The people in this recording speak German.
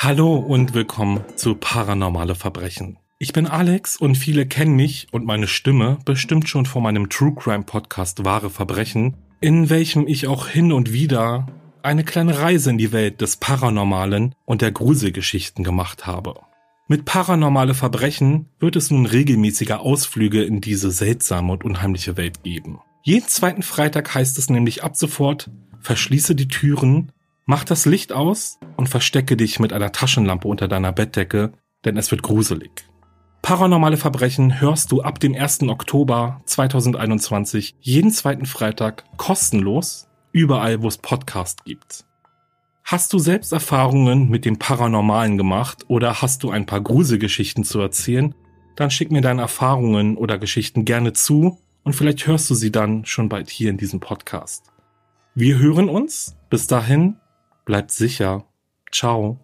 Hallo und willkommen zu Paranormale Verbrechen. Ich bin Alex und viele kennen mich und meine Stimme bestimmt schon von meinem True Crime Podcast Wahre Verbrechen, in welchem ich auch hin und wieder eine kleine Reise in die Welt des Paranormalen und der Gruselgeschichten gemacht habe. Mit Paranormale Verbrechen wird es nun regelmäßige Ausflüge in diese seltsame und unheimliche Welt geben. Jeden zweiten Freitag heißt es nämlich ab sofort, verschließe die Türen Mach das Licht aus und verstecke dich mit einer Taschenlampe unter deiner Bettdecke, denn es wird gruselig. Paranormale Verbrechen hörst du ab dem 1. Oktober 2021 jeden zweiten Freitag kostenlos überall, wo es Podcast gibt. Hast du selbst Erfahrungen mit dem Paranormalen gemacht oder hast du ein paar Gruselgeschichten zu erzählen? Dann schick mir deine Erfahrungen oder Geschichten gerne zu und vielleicht hörst du sie dann schon bald hier in diesem Podcast. Wir hören uns. Bis dahin, Bleibt sicher. Ciao.